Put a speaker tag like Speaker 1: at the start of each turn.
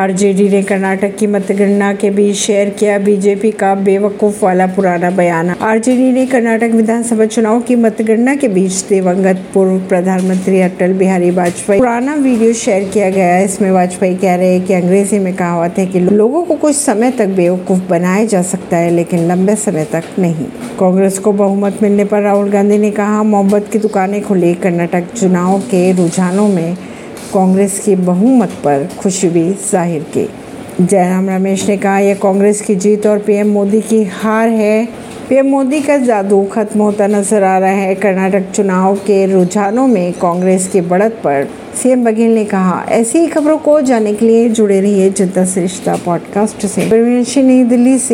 Speaker 1: RJD ने कर्नाटक की मतगणना के बीच शेयर किया बीजेपी का बेवकूफ़ वाला पुराना बयान। आरजेडी ने कर्नाटक विधानसभा चुनाव की मतगणना के बीच दिवंगत पूर्व प्रधानमंत्री अटल बिहारी वाजपेयी। पुराना वीडियो शेयर किया गया है इसमें वाजपेयी कह रहे हैं कि अंग्रेज़ी में कहावत है कि लोगों को कुछ समय तक बेवकूफ़ बनाया जा सकता है, लेकिन लंबे समय तक नहीं। कांग्रेस को बहुमत मिलने पर राहुल गांधी ने कहा, मोहब्बत की दुकानें खुली, कर्नाटक चुनाव के रुझानों में कांग्रेस की बहुमत पर खुशी भी ज़ाहिर की। जयराम रमेश ने कहा, यह कांग्रेस की जीत और पीएम मोदी की हार है। पीएम मोदी का जादू खत्म होता नज़र आ रहा है। कर्नाटक चुनाव के रुझानों में कांग्रेस की बढ़त पर सीएम बघेल ने कहा, ऐसी ही खबरों को जानने के लिए जुड़े रहिए जनता श्रेष्ठता पॉडकास्ट से। नई दिल्ली से।